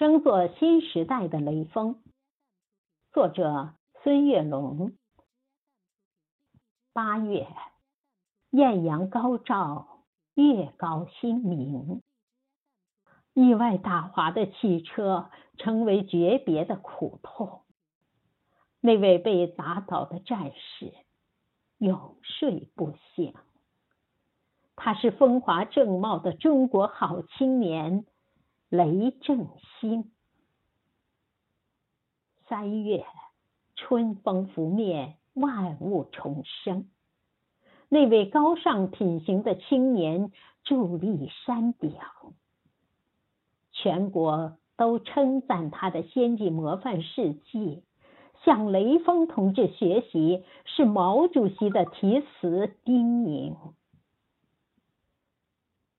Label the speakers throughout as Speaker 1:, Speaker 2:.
Speaker 1: 争做新时代的雷锋。作者孙月龙。八月，艳阳高照，月高星明。意外打滑的汽车成为诀别的苦痛。那位被打倒的战士永睡不醒。他是风华正茂的中国好青年。雷震星。三月，春风拂面，万物重生。那位高尚品行的青年伫立山顶，全国都称赞他的先进模范事迹，向雷锋同志学习，是毛主席的题词叮咛。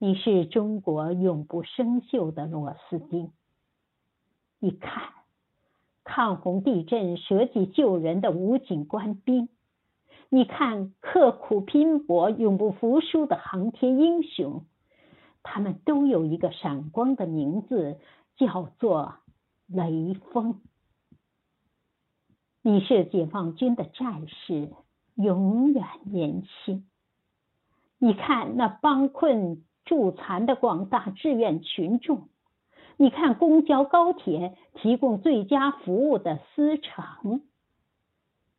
Speaker 1: 你是中国永不生锈的螺丝钉。你看，抗洪地震舍己救人的武警官兵；你看，刻苦拼搏、永不服输的航天英雄，他们都有一个闪光的名字，叫做雷锋。你是解放军的战士，永远年轻。你看那帮困。助残的广大志愿群众，你看公交、高铁提供最佳服务的司乘，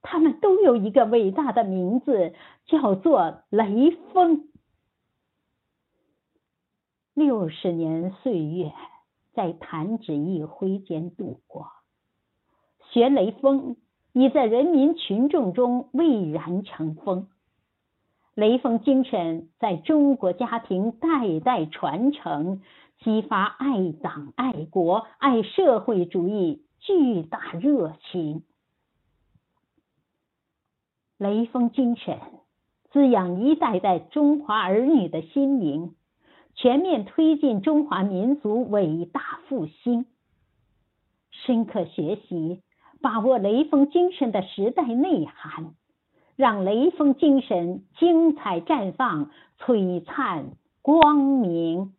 Speaker 1: 他们都有一个伟大的名字，叫做雷锋。六十年岁月在弹指一挥间度过，学雷锋已在人民群众中蔚然成风。雷锋精神在中国家庭代代传承，激发爱党、爱国、爱社会主义巨大热情。雷锋精神滋养一代代中华儿女的心灵，全面推进中华民族伟大复兴。深刻学习，把握雷锋精神的时代内涵。让雷锋精神精彩绽放，璀璨光明。